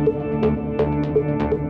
Música